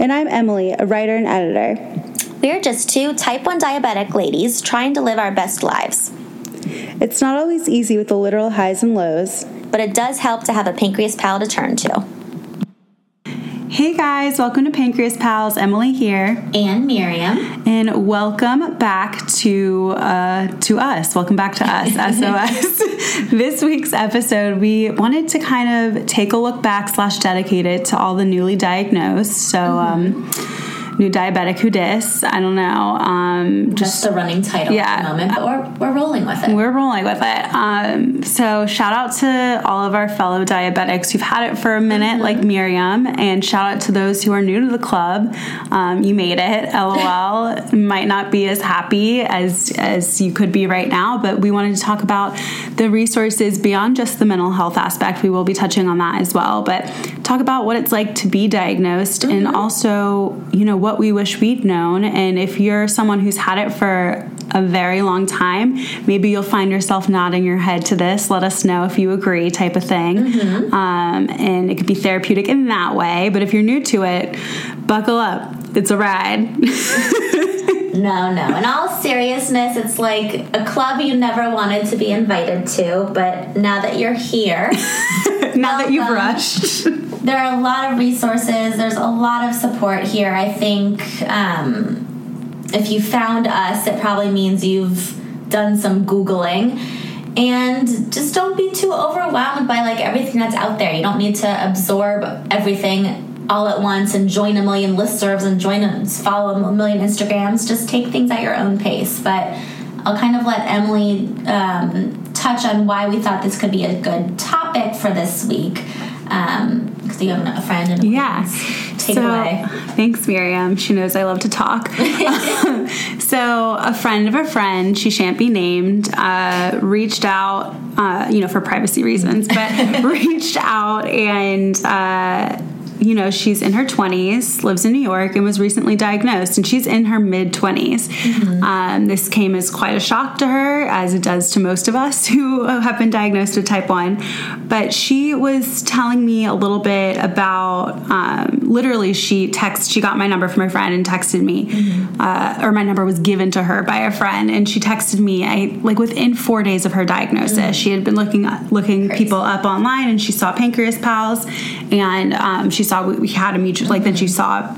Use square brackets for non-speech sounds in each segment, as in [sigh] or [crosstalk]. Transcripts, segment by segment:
And I'm Emily, a writer and editor. We're just two type 1 diabetic ladies trying to live our best lives. It's not always easy with the literal highs and lows. But it does help to have a pancreas pal to turn to. Hey guys, welcome to Pancreas Pals. Emily here, And Miriam. and welcome back to uh, to us. Welcome back to us, [laughs] SOS. this week's episode, we wanted to kind of take a look back slash dedicate it to all the newly diagnosed. So, um, new diabetic who dis. I don't know. Um, just the running title Yeah. at the moment, but we're, we're rolling with it. We're rolling with it. Um, so shout out to all of our fellow diabetics who've had it for a minute, like Miriam, and shout out to those who are new to the club. Um, you made it. [laughs] LOL. Might not be as happy as as you could be right now, but we wanted to talk about the resources beyond just the mental health aspect. We will be touching on that as well, but talk about what it's like to be diagnosed and also, you know, what we wish we'd known. And if you're someone who's had it for a very long time, maybe you'll find yourself nodding your head to this. Let us know if you agree, type of thing. Um, and it could be therapeutic in that way. But if you're new to it, buckle up. It's a ride. [laughs] No, no. In all seriousness, it's like a club you never wanted to be invited to, but now that you're here, [laughs] now that you've rushed. There are a lot of resources. There's a lot of support here. I think um, if you found us, it probably means you've done some Googling. And just don't be too overwhelmed by like everything that's out there. You don't need to absorb everything all at once and join a million listservs and join follow a million Instagrams. Just take things at your own pace. But I'll kind of let Emily um, touch on why we thought this could be a good topic for this week. Because you have a friend and a Yeah. Take so, it away. Thanks, Miriam. She knows I love to talk. [laughs] [laughs] so, a friend of a friend, she shan't be named, uh, reached out, uh, you know, for privacy reasons, but [laughs] reached out and, uh, you know, she's in her 20s, lives in New York, and was recently diagnosed, and she's in her mid 20s. Um, this came as quite a shock to her, as it does to most of us [laughs] who have been diagnosed with type 1. But she was telling me a little bit about um, literally, she texted, she got my number from a friend and texted me, uh, or my number was given to her by a friend, and she texted me, I like within four days of her diagnosis. She had been looking looking people up online, and she saw Pancreas Pals, and um, she saw we, we had a mutual like then she saw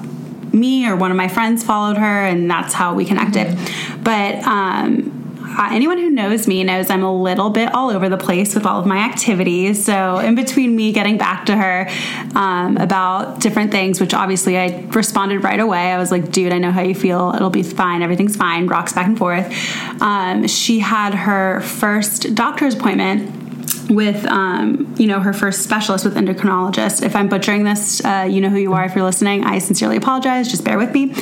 me or one of my friends followed her and that's how we connected but um uh, anyone who knows me knows I'm a little bit all over the place with all of my activities. So, in between me getting back to her um, about different things, which obviously I responded right away, I was like, dude, I know how you feel. It'll be fine. Everything's fine. Rocks back and forth. Um, she had her first doctor's appointment with um, you know her first specialist with endocrinologist. If i'm butchering this uh, you know who you are if you're listening. I sincerely apologize. Just bear with me.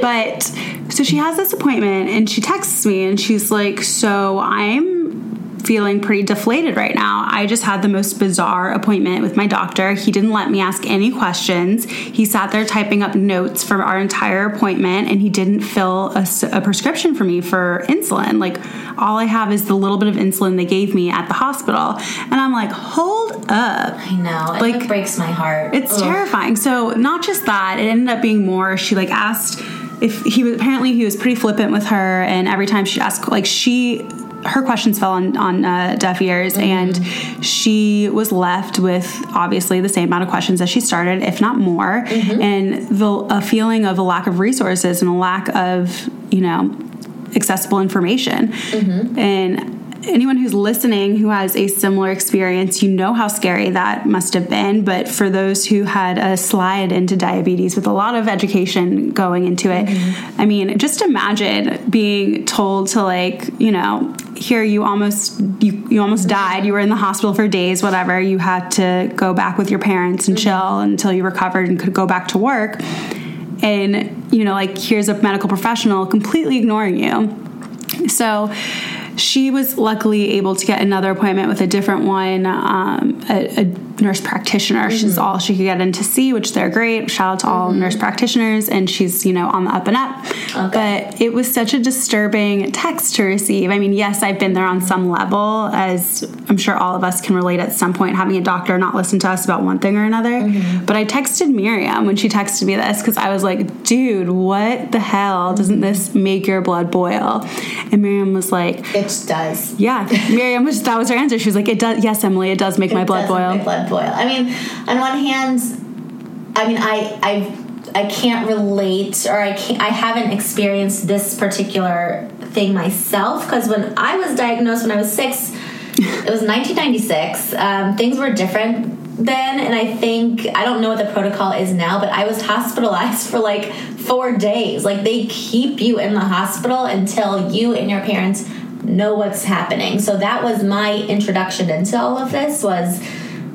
But so she has this appointment and she texts me and she's like so i'm feeling pretty deflated right now. I just had the most bizarre appointment with my doctor. He didn't let me ask any questions. He sat there typing up notes for our entire appointment and he didn't fill a prescription for me for insulin. Like, all I have is the little bit of insulin they gave me at the hospital. And I'm like, hold up. I know. Like, like, breaks my heart. It's Ugh. terrifying. So not just that, it ended up being more. She like asked if he was apparently he was pretty flippant with her, and every time she asked, like she. Her questions fell on, on uh, deaf ears, mm-hmm. and she was left with obviously the same amount of questions as she started, if not more, mm-hmm. and the a feeling of a lack of resources and a lack of you know accessible information. Mm-hmm. And anyone who's listening who has a similar experience, you know how scary that must have been. But for those who had a slide into diabetes with a lot of education going into it, mm-hmm. I mean, just imagine being told to like, you know, here you almost you, you almost mm-hmm. died. You were in the hospital for days whatever. You had to go back with your parents and mm-hmm. chill until you recovered and could go back to work. And you know like here's a medical professional completely ignoring you. So she was luckily able to get another appointment with a different one, um, a, a, nurse practitioner. Mm-hmm. She's all she could get in to see, which they're great. Shout out to all mm-hmm. nurse practitioners, and she's you know on the up and up. Okay. But it was such a disturbing text to receive. I mean, yes, I've been there on some level, as I'm sure all of us can relate at some point, having a doctor not listen to us about one thing or another. Mm-hmm. But I texted Miriam when she texted me this because I was like, dude, what the hell? Doesn't this make your blood boil? And Miriam was like, it does. Yeah, Miriam was that was her answer. She was like, "It does." Yes, Emily, it does make it my blood boil. Blood boil. I mean, on one hand, I mean, I I I can't relate, or I can't, I haven't experienced this particular thing myself because when I was diagnosed when I was six, it was 1996. Um, things were different then and i think i don't know what the protocol is now but i was hospitalized [laughs] for like four days like they keep you in the hospital until you and your parents know what's happening. So that was my introduction into all of this was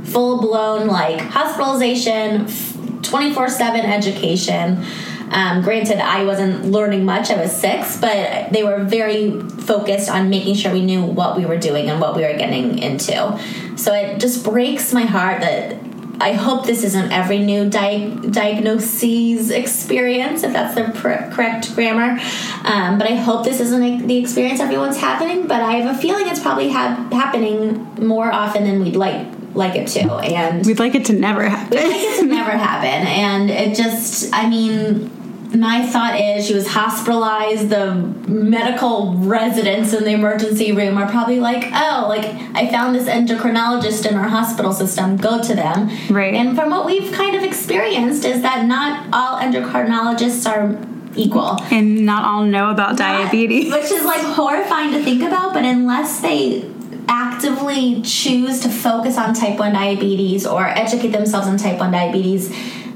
full blown like hospitalization, 24/7 education. Um, granted, I wasn't learning much. I was six, but they were very focused on making sure we knew what we were doing and what we were getting into. So it just breaks my heart that I hope this isn't every new di- diagnosis experience, if that's the pr- correct grammar. Um, but I hope this isn't the experience everyone's having. But I have a feeling it's probably ha- happening more often than we'd like like it to, and we'd like it to never happen. We'd like it to never [laughs] happen, and it just, I mean my thought is she was hospitalized. The medical residents in the emergency room are probably like, oh, like I found this endocrinologist in our hospital system. Go to them. Right. And from what we've kind of experienced is that not all endocrinologists are equal and not all know about not, diabetes [laughs] which is like horrifying to think about but unless they actively choose to focus on type 1 diabetes or educate themselves on type 1 diabetes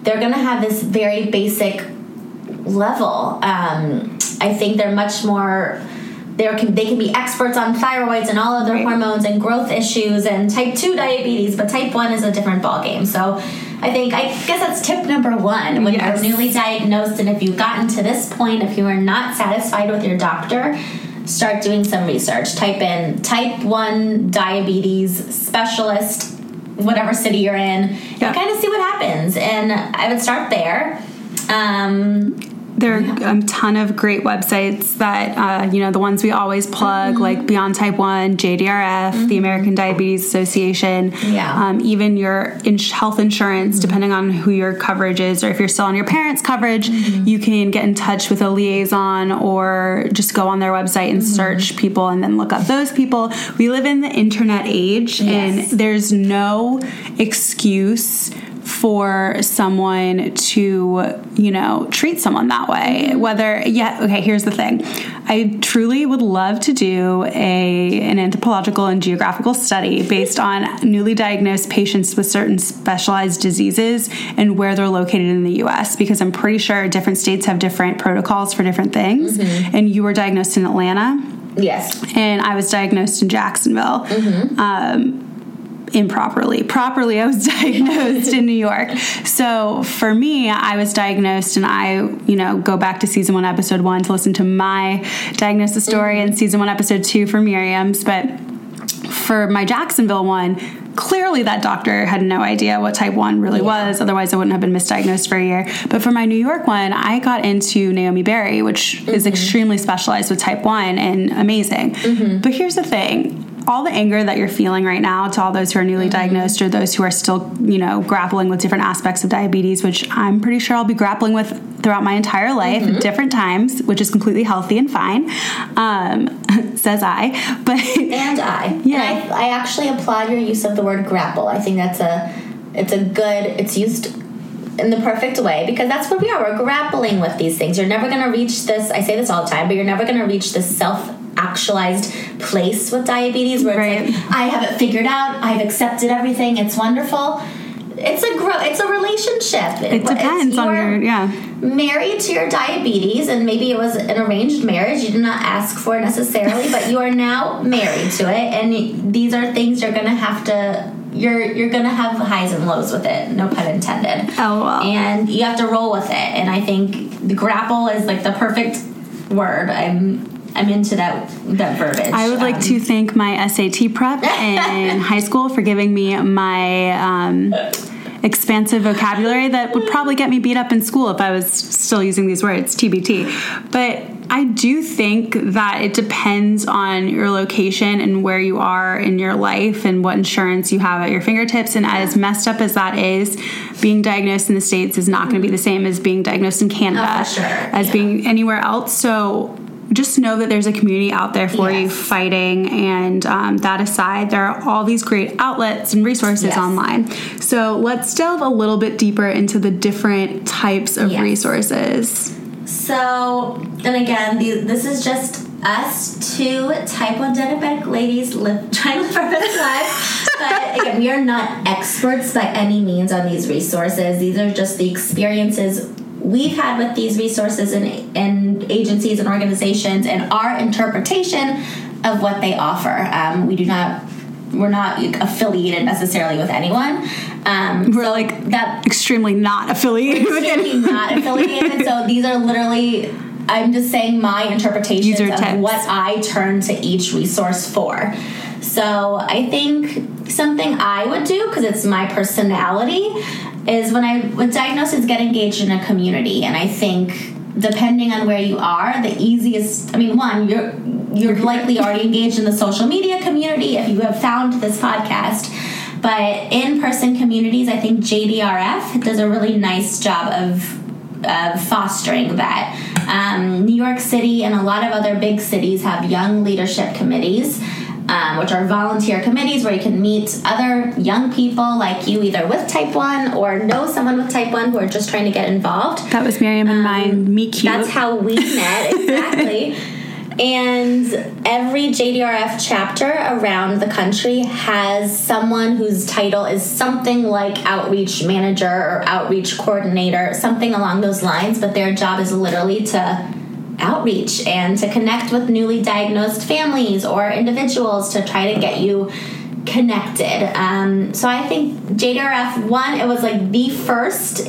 they're going to have this very basic level. Um, I think they're much more. They can, they can be experts on thyroids and all other right. hormones and growth issues and type 2 diabetes, but type 1 is a different ballgame. So I think, I guess that's tip number one when yes. you're newly diagnosed. And if you've gotten to this point, if you are not satisfied with your doctor, start doing some research. Type in type 1 diabetes specialist, whatever city you're in, yeah. and kind of see what happens. And I would start there. Um, there are yeah. a ton of great websites that uh, you know the ones we always plug mm-hmm. like beyond type 1 jdrf mm-hmm. the american diabetes association yeah. um, even your in- health insurance mm-hmm. depending on who your coverage is or if you're still on your parents coverage mm-hmm. you can get in touch with a liaison or just go on their website and mm-hmm. search people and then look up those people we live in the internet age yes. and there's no excuse for someone to, you know, treat someone that way. Whether, yeah, okay, here's the thing. I truly would love to do a an anthropological and geographical study based on newly diagnosed patients with certain specialized diseases and where they're located in the US because I'm pretty sure different states have different protocols for different things. Mm-hmm. And you were diagnosed in Atlanta. Yes. And I was diagnosed in Jacksonville. Mm-hmm. Um, improperly. Properly, I was [laughs] diagnosed in New York. So for me, I was diagnosed, and I, you know, go back to season one, episode one to listen to my diagnosis story, mm-hmm. and season one, episode two for Miriam's. But for my Jacksonville one, clearly that doctor had no idea what type 1 really yeah. was otherwise i wouldn't have been misdiagnosed for a year but for my new york one i got into Naomi Berrie which mm-hmm. is extremely specialized with type 1 and amazing mm-hmm. but here's the thing all the anger that you're feeling right now to all those who are newly mm-hmm. diagnosed or those who are still, you know, grappling with different aspects of diabetes, which I'm pretty sure I'll be grappling with throughout my entire life mm-hmm. at different times, which is completely healthy and fine, um, [laughs] says I. But and I, [laughs] yeah, and I, I actually applaud your use of the word grapple. I think that's a it's a good. It's used in the perfect way because that's what we are. We're grappling with these things. You're never going to reach this. I say this all the time, but you're never going to reach this self actualized place with diabetes where right. it's like I have it figured out, I've accepted everything, it's wonderful. It's a gro- it's a relationship. It depends on your yeah. Married to your diabetes, and maybe it was an arranged marriage. You did not ask for necessarily, but you are now married to it, and these are things you're going to have to you're you're gonna have highs and lows with it. No pun intended. Oh, well. And you have to roll with it. And I think the grapple is like the perfect word. I'm I'm into that that verbiage. I would like Um, to thank my SAT prep [laughs] in high school for giving me my um, expansive vocabulary that would probably get me beat up in school if I was still using these words, TBT. But I do think that it depends on your location and where you are in your life and what insurance you have at your fingertips. And as messed up as that is, being diagnosed in the States is not going to be the same as being diagnosed in Canada, Oh, sure. as Yeah. being anywhere else. So just know that there's a community out there for you fighting. And um, that aside, there are all these great outlets and resources Yes. online. So let's delve a little bit deeper into the different types of Yes. resources. So, and again, the, this is just us two type 1 diabetic ladies live, [laughs] trying to live our best lives. But again, we are not experts by any means on these resources. These are just the experiences we've had with these resources and, and agencies and organizations and our interpretation of what they offer. Um, we do not, we're not affiliated necessarily with anyone. Um, We're like that extremely not affiliated extremely not affiliated. [laughs] So these are literally, I'm just saying my interpretations of what I turn to each resource for. So I think something I would do because it's my personality is when I was diagnosed is get engaged in a community, and I think depending on where you are, the easiest. I mean, one you're you're [laughs] likely already engaged in the social media community if you have found this podcast. But in person communities, I think JDRF does a really nice job of of fostering that. Um, New York City and a lot of other big cities have young leadership committees, um, which are volunteer committees where you can meet other young people like you, either with type 1 or know someone with type 1 who are just trying to get involved. That was Miriam and mine. Me cute. That's how we [laughs] met, exactly. and every JDRF chapter around the country has someone whose title is something like outreach manager or outreach coordinator, something along those lines, but their job is literally to outreach and to connect with newly diagnosed families or individuals to try to get you connected. Um, so I think JDRF, one, it was like the first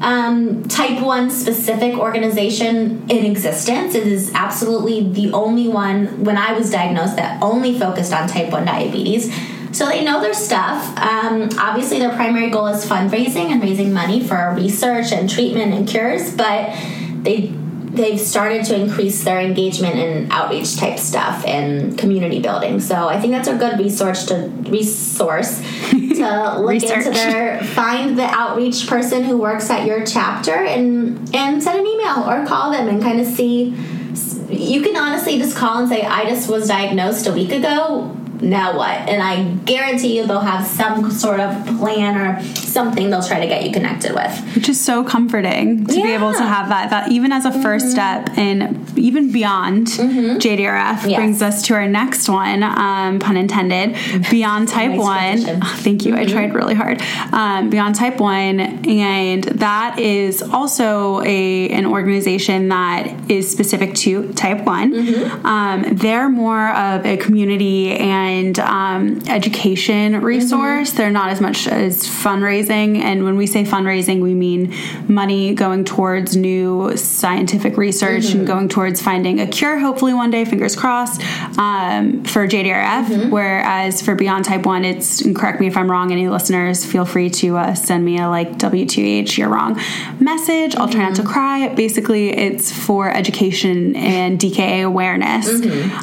um, type 1 specific organization in existence. It is absolutely the only one when I was diagnosed that only focused on type 1 diabetes. So they know their stuff. Um, obviously, their primary goal is fundraising and raising money for research and treatment and cures, but they they've started to increase their engagement in outreach type stuff and community building. So I think that's a good resource to resource [laughs] to look into their find the outreach person who works at your chapter and and send an email or call them and kind of see you can honestly just call and say i just was diagnosed a week ago now what? And i guarantee you they'll have some sort of plan or something they'll try to get you connected with. Which is so comforting to be able to have that that even as a 1st step and even beyond JDRF Yes. brings us to our next one um, pun intended beyond [laughs] type Nice 1. Oh, [laughs] thank you I tried really hard. Um, beyond type 1 and that is also a an organization that is specific to type one. Um, they're more of a community and um, education resource. They're not as much as fundraising. And when we say fundraising we mean money going towards new scientific research and going towards finding a cure hopefully one day fingers crossed um, for jdrf whereas for beyond type 1 it's and correct me if i'm wrong any listeners feel free to uh, send me a like w2h you're wrong message. I'll try not to cry. Basically it's for education and dka awareness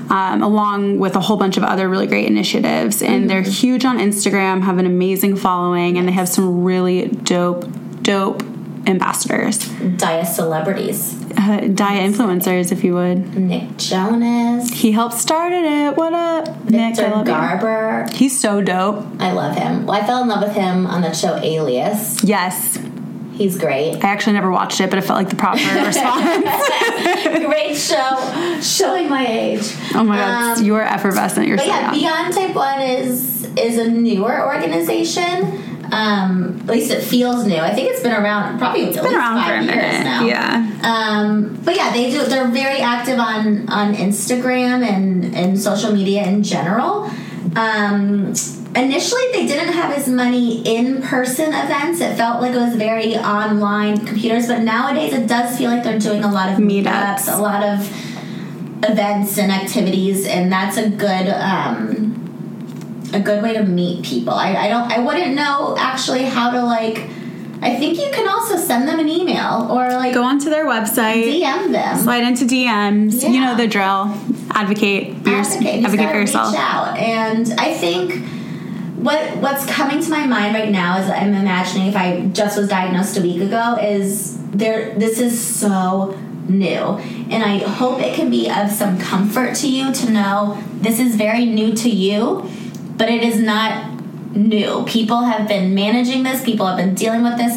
um, along with a whole bunch of other really great initiatives and they're huge on instagram have an amazing following and they have some really dope dope ambassadors. Dia celebrities. Uh, dia influencers if you would. Nick jonas. He helped started it. What up nick? I victor love you. garber. He's so dope. I love him. Well i fell in love with him on the show alias. Yes he's great i actually never watched it but it felt like the proper [laughs] response great show showing my age oh my god Um, you are effervescent you're But so yeah, young. Beyond Type One is is a newer organization. Um, at least it feels new. I think it's been around probably it's been around for a minute now. yeah Um, but yeah, they do. They're very active on on Instagram and and social media in general. Um, initially they didn't have as many in-person events it felt like it was very online computers but nowadays it does feel like they're doing a lot of Meetups. meetups a lot of events and activities and that's a good um a good way to meet people i, I don't i wouldn't know actually how to like i think you can also send them an email or like Go onto their website. dm them Slide into DMs. You know the drill. Advocate. Be your- advocate, advocate for yourself. Reach out. And I think what what's coming to my mind right now is I'm imagining if I just was diagnosed a week ago is there this is so new. And I hope it can be of some comfort to you to know this is very new to you but it is not new. People have been managing this. People have been dealing with this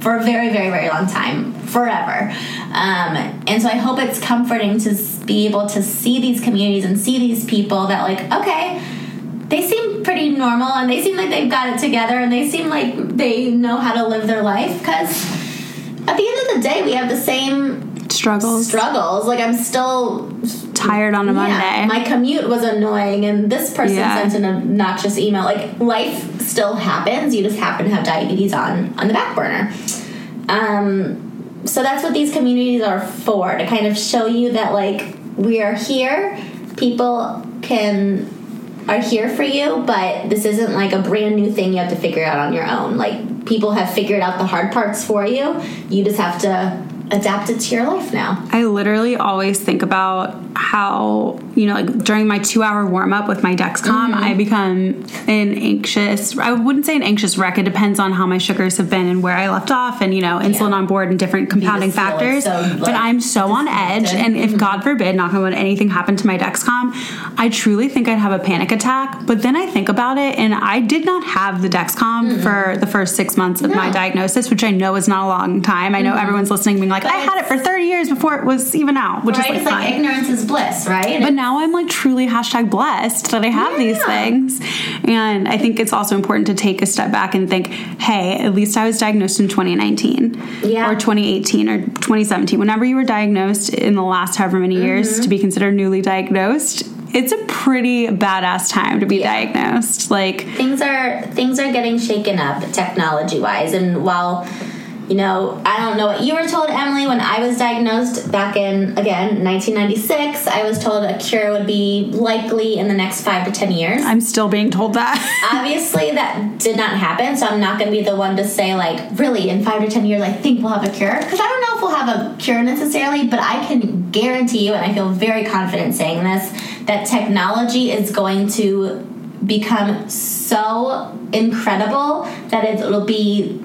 for a very very very long time forever. Um, and so i hope it's comforting to be able to see these communities and see these people that like okay they seem pretty normal and they seem like they've got it together and they seem like they know how to live their life because at the end of the day we have the same Struggles. struggles like i'm still Tired on a yeah, Monday. my commute was annoying, and this person Yeah. sent an obnoxious email. Like life still happens. You just happen to have diabetes on on the back burner. Um, so that's what these communities are for to kind of show you that like we are here. People can are here for you, but this isn't like a brand new thing you have to figure out on your own. Like people have figured out the hard parts for you. You just have to adapt it to your life now. I literally always think about how, you know, like during my two hour warm up with my Dexcom, mm-hmm. I become an anxious, I wouldn't say an anxious wreck. It depends on how my sugars have been and where I left off and, you know, insulin Yeah. on board and different compounding just feel, like, factors. but I'm so on edge. And if mm-hmm. God forbid, knock on wood, anything happened to my Dexcom, I truly think I'd have a panic attack. But then I think about it and I did not have the Dexcom mm-hmm. for the first six months of my diagnosis, which I know is not a long time. I know everyone's listening being like, I had it for 30 years before it was even out, which right? is like, like ignorance is bliss, right? But now I'm like truly hashtag blessed that I have these things. And I think it's also important to take a step back and think, hey, at least I was diagnosed in 2019 Yeah. or 2018 or 2017. Whenever you were diagnosed in the last however many years Mm-hmm. to be considered newly diagnosed, it's a pretty badass time to be diagnosed. Like, things are things are getting shaken up technology wise and while you know i don't know what you were told emily when i was diagnosed back in again 1996 i was told a cure would be likely in the next five to ten years. I'm still being told that. [laughs] obviously that did not happen so i'm not going to be the one to say like really in five to ten years i think we'll have a cure? Because i don't know if we'll have a cure necessarily but i can guarantee you and i feel very confident saying this that technology is going to become so incredible that it, it'll be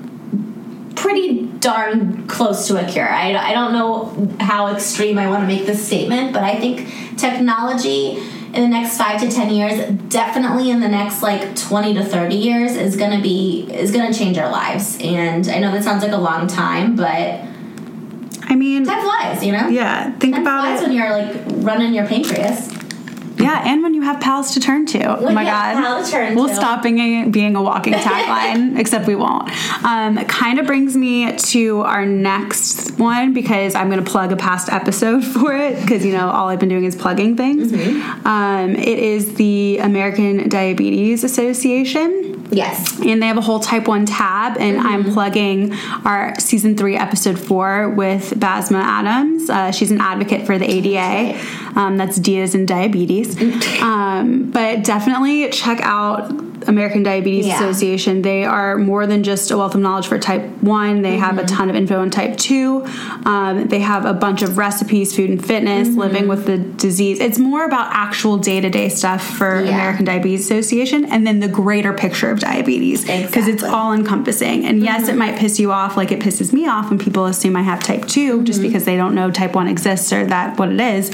pretty darn close to a cure. I, I don't know how extreme I want to make this statement, but I think technology in the next five to ten years, definitely in the next like twenty to thirty years, is gonna be is gonna change our lives. And I know that sounds like a long time, but I mean, time flies, you know. yeah, think Time about flies it. when you're like running your pancreas. Yeah, and when you have pals to turn to. oh my you have god. we'll to. stop being a, being a walking tagline, [laughs] except we won't. Um, kind of brings me to our next one because I'm going to plug a past episode [laughs] for it because, you know, all I've been doing is plugging things. Mm-hmm. Um, it is the American Diabetes Association Yes. and they have a whole type 1 tab and i'm plugging our season 3 episode 4 with basma adams. Uh, she's an advocate for the ada um, that's dia's and diabetes. Um, but definitely check out american diabetes Yeah. association they are more than just a wealth of knowledge for type 1 they have a mm-hmm. ton of info on type 2 um, they have a bunch of recipes food and fitness mm-hmm. living with the disease. It's more about actual day-to-day stuff for Yeah. american diabetes association and then the greater picture of diabetes because it's all encompassing and yes mm-hmm. it might piss you off like it pisses me off when people assume i have type 2 just because they don't know type 1 exists or that what it is.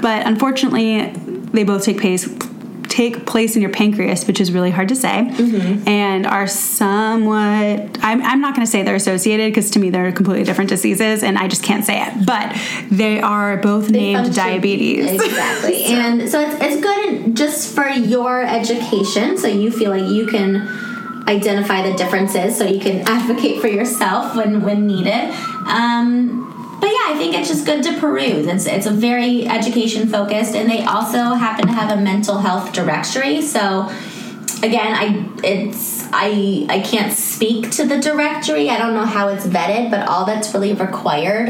But unfortunately they both take place take place in your pancreas which is really hard to say and are somewhat i'm, I'm not going to say they're associated because to me they're completely different diseases and i just can't say it but they are both named function- diabetes Exactly. [laughs] and so it's, it's good just for your education so you feel like you can identify the differences so you can [laughs] advocate for yourself when, when needed. Um, yeah, I think it's just good to peruse. It's, it's a very education focused, and they also happen to have a mental health directory. So again, I it's I I can't speak to the directory. I don't know how it's vetted, but all that's really required.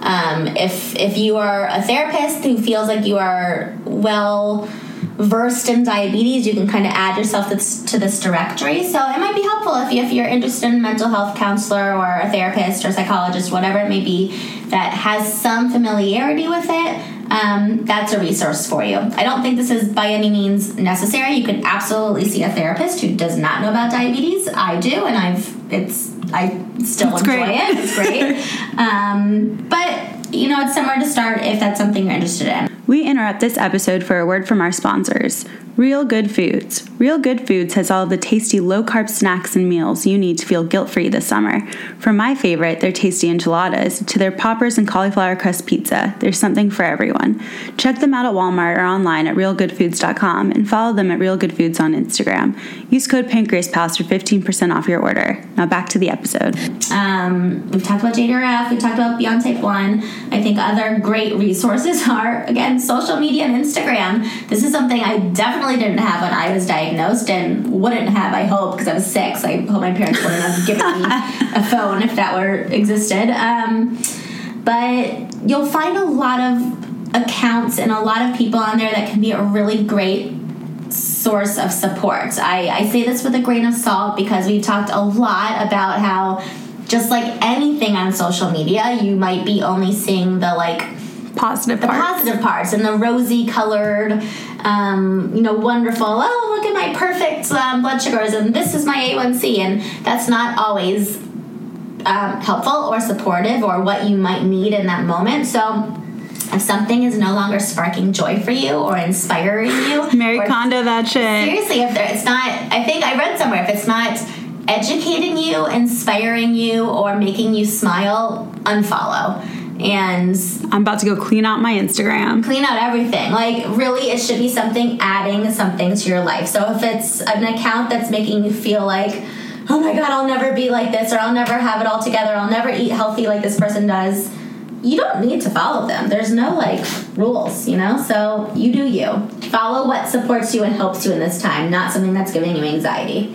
Um, if if you are a therapist who feels like you are well versed in diabetes, you can kind of add yourself to this directory. So it might be helpful if, you, if you're interested in mental health counselor or a therapist or psychologist, whatever it may be, that has some familiarity with it. Um, that's a resource for you. I don't think this is by any means necessary. You can absolutely see a therapist who does not know about diabetes. I do, and I've it's I still It's enjoy great. it. It's great. [laughs] um, but you know, it's somewhere to start if that's something you're interested in. We interrupt this episode for a word from our sponsors. Real Good Foods. Real Good Foods has all the tasty low carb snacks and meals you need to feel guilt free this summer. From my favorite, their tasty enchiladas, to their poppers and cauliflower crust pizza, there's something for everyone. Check them out at Walmart or online at realgoodfoods.com and follow them at Real Good Foods on Instagram. Use code PancreasPals for 15% off your order. Now back to the episode. Um, we've talked about JDRF, we've talked about Beyond Type 1. I think other great resources [laughs] are, again, social media and Instagram. This is something I definitely didn't have when I was diagnosed and wouldn't have, I hope, because I was six. I hope my parents wouldn't have given me [laughs] a phone if that were existed. Um, but you'll find a lot of accounts and a lot of people on there that can be a really great source of support. I, I say this with a grain of salt because we've talked a lot about how just like anything on social media, you might be only seeing the like Positive the part. positive parts and the rosy colored, um, you know, wonderful. Oh, look at my perfect um, blood sugars, and this is my A1C, and that's not always um, helpful or supportive or what you might need in that moment. So. If something is no longer sparking joy for you or inspiring you, [gasps] Mary or Kondo that shit. seriously if there, it's not i think i read somewhere if it's not educating you inspiring you or making you smile unfollow and I'm about to go clean out my Instagram. clean out everything. Like really it should be something adding something to your life. So if it's an account that's making you feel like oh my god i'll never be like this or i'll never have it all together i'll never eat healthy like this person does you don't need to follow them. There's no like rules you know? So you do you. Follow what supports you and helps you in this time not something that's giving you anxiety.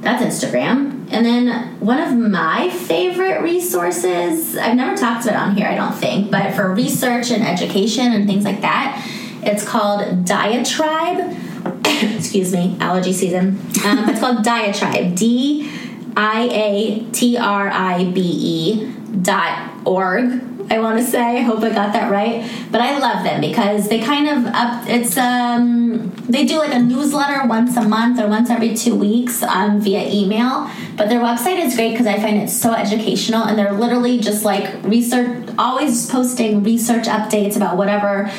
That's instagram and then one of my favorite resources i've never talked about on here i don't think but for research and education and things like that it's called diatribe [coughs] excuse me allergy season. Um, it's called diatribe d i a t r i b e dot org i want to say. I hope i got that right. But i love them because they kind of up it's um they do like a newsletter once a month or once every two weeks um, via email. But their website is great because i find it so educational and they're literally just like research always posting research updates about whatever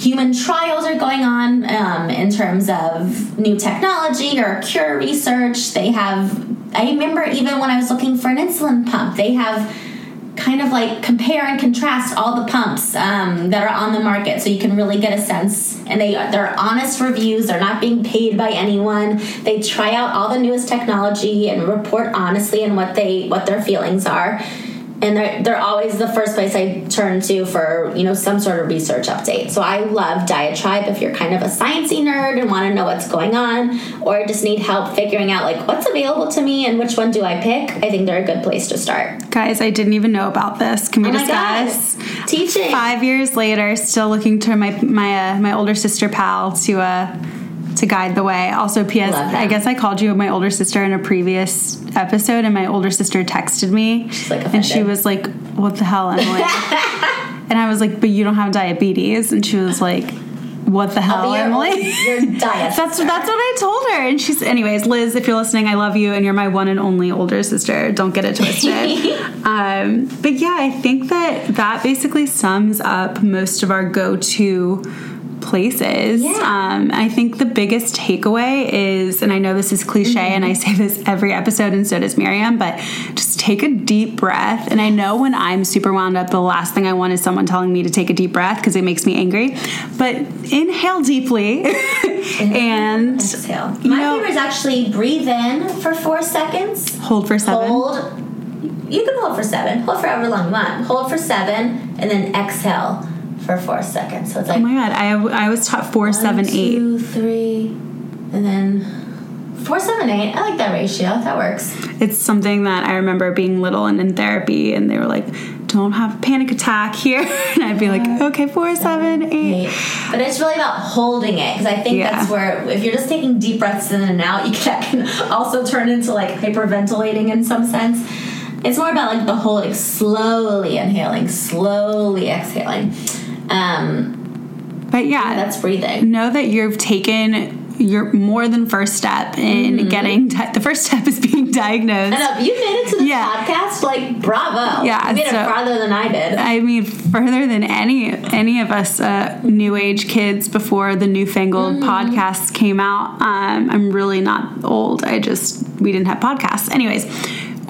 human trials are going on um, in terms of new technology or cure research. They have, I remember even when I was looking for an insulin pump, they have kind of like compare and contrast all the pumps um, that are on the market so you can really get a sense. And they they're honest reviews they're not being paid by anyone. They try out all the newest technology and report honestly on what they what their feelings are and they're, they're always the first place I turn to for you know some sort of research update. So I love Diatribe if you're kind of a sciencey nerd and want to know what's going on, or just need help figuring out like what's available to me and which one do I pick. I think they're a good place to start. Guys, I didn't even know about this. Can we Oh my God. discuss? Teaching. Five years later, still looking to my my uh, my older sister pal to uh to guide the way. Also, P.S. I guess I called you my older sister in a previous episode, and my older sister texted me, like, and she was like, "What the hell, Emily?" [laughs] and I was like, "But you don't have diabetes," and she was like, "What the hell, your, Emily?" your [laughs] diet. That's that's what I told her, and she's. Anyways, Liz, if you're listening, I love you, and you're my one and only older sister. Don't get it twisted. [laughs] um, but yeah, I think that that basically sums up most of our go-to places. Yeah. Um, I think the biggest takeaway is, and I know this is cliche, and I say this every episode, and so does Miriam, but just take a deep breath. And I know when I'm super wound up, the last thing I want is someone telling me to take a deep breath because it makes me angry. But inhale deeply [laughs] and Exhale. My know- favorite is actually breathe in for four seconds. hold for seven. Hold. You can hold for seven. Hold for however long you want. Hold for seven, and then exhale for four seconds. So it's oh like Oh my god, I, I was taught four, seven, eight. two, three, and then Four, seven, eight. I like that ratio. That works. It's something that I remember being little and in therapy, and they were like, "Don't have a panic attack here," [laughs] and I'd be like, "Okay, four, seven, eight. Eight. But it's really about holding it because I think Yeah. that's where if you're just taking deep breaths in and out, [laughs] you can, that can also turn into like hyperventilating in some sense. It's more about like the whole like slowly inhaling, slowly exhaling. Um, But yeah, that's breathing. know that you've taken your more than first step in getting di- the first [laughs] step is being diagnosed. Mm-hmm. You made it to the Yeah. podcast. Like, bravo! Yeah, you made so- it farther than I did. I mean, further than any any of us uh, new age kids before the newfangled podcasts came out. Um, I'm really not old. I just we didn't have podcasts, anyways,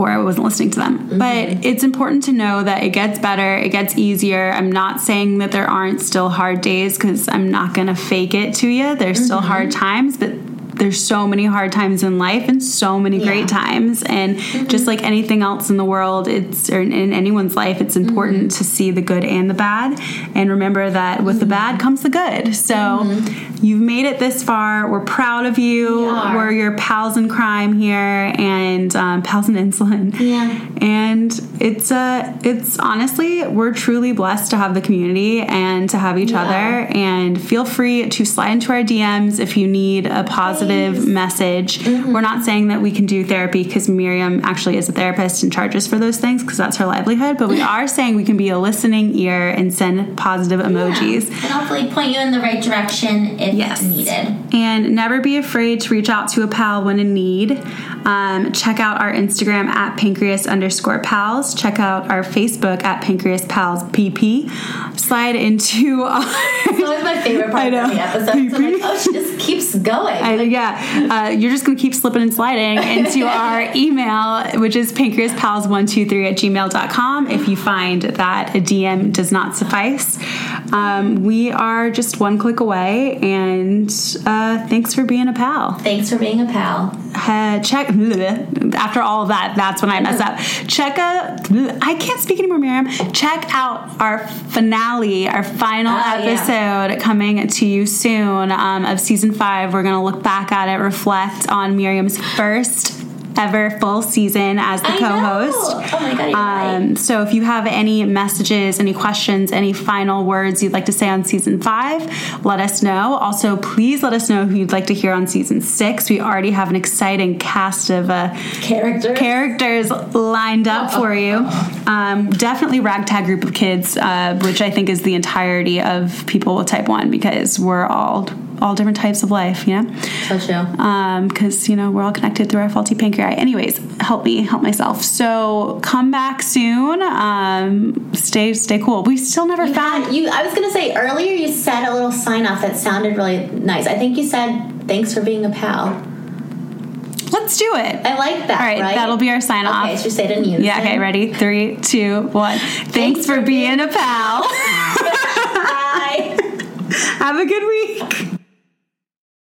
or I wasn't listening to them. But mm-hmm. it's important to know that it gets better. It gets easier. I'm not saying that there aren't still hard days because I'm not gonna fake it to you. There's still mm-hmm. hard times, but there's so many hard times in life and so many great times. And just like anything else in the world it's or in, in anyone's life it's important to see the good and the bad. And remember that with the bad comes the good. So you've made it this far. We're proud of you. We're your pals in crime here and um, pals in insulin. Yeah. and it's uh it's honestly we're truly blessed to have the community and to have each Yeah. other. And feel free to slide into our DMs if you need a positive Please. message. We're not saying that we can do therapy because Miriam actually is a therapist and charges for those things because that's her livelihood, but we are saying we can be a listening ear and send positive emojis. and hopefully point you in the right direction if Yes. needed. And never be afraid to reach out to a pal when in need. Um, check out our Instagram at pancreas underscore pals. Check out our Facebook at pancreas pals pp. Slide into our. [laughs] It's always my favorite part of the episode. So like, oh, she just keeps going. I, yeah, uh, you're just going to keep slipping and sliding into [laughs] our email, which is pancreaspals123 at gmail.com. If you find that a DM does not suffice, um, we are just one click away. And uh, thanks for being a pal. Thanks for being a pal. Uh, check [laughs] after all of that. That's when I mess up. Check a. [laughs] I can't speak anymore, Miriam. Check out our finale, our final Oh, yeah. episode coming to you soon um, of season five. We're gonna look back at it, reflect on Miriam's first ever full season as the I co-host. know. Oh my god, you're right. Um, so if you have any messages, any questions, any final words you'd like to say on season five, let us know. Also, please let us know who you'd like to hear on season six. We already have an exciting cast of uh, Character. characters lined up for you. Um, definitely ragtag group of kids, uh, which I think is the entirety of people with type one because we're all all different types of life, you know so true. because you know we're all connected through our faulty pancreas. Anyways, help me, help myself. So come back soon. Um, stay, stay cool. We still never You found. had- you. I was gonna say earlier. You said a little sign off that sounded really nice. I think you said thanks for being a pal. Let's do it. I like that. All right, right? that'll be our sign off. Okay, should say it in unison? Yeah. Okay. Ready? Three, two, one. Thanks, for being a pal. [laughs] Bye. [laughs] Have a good week.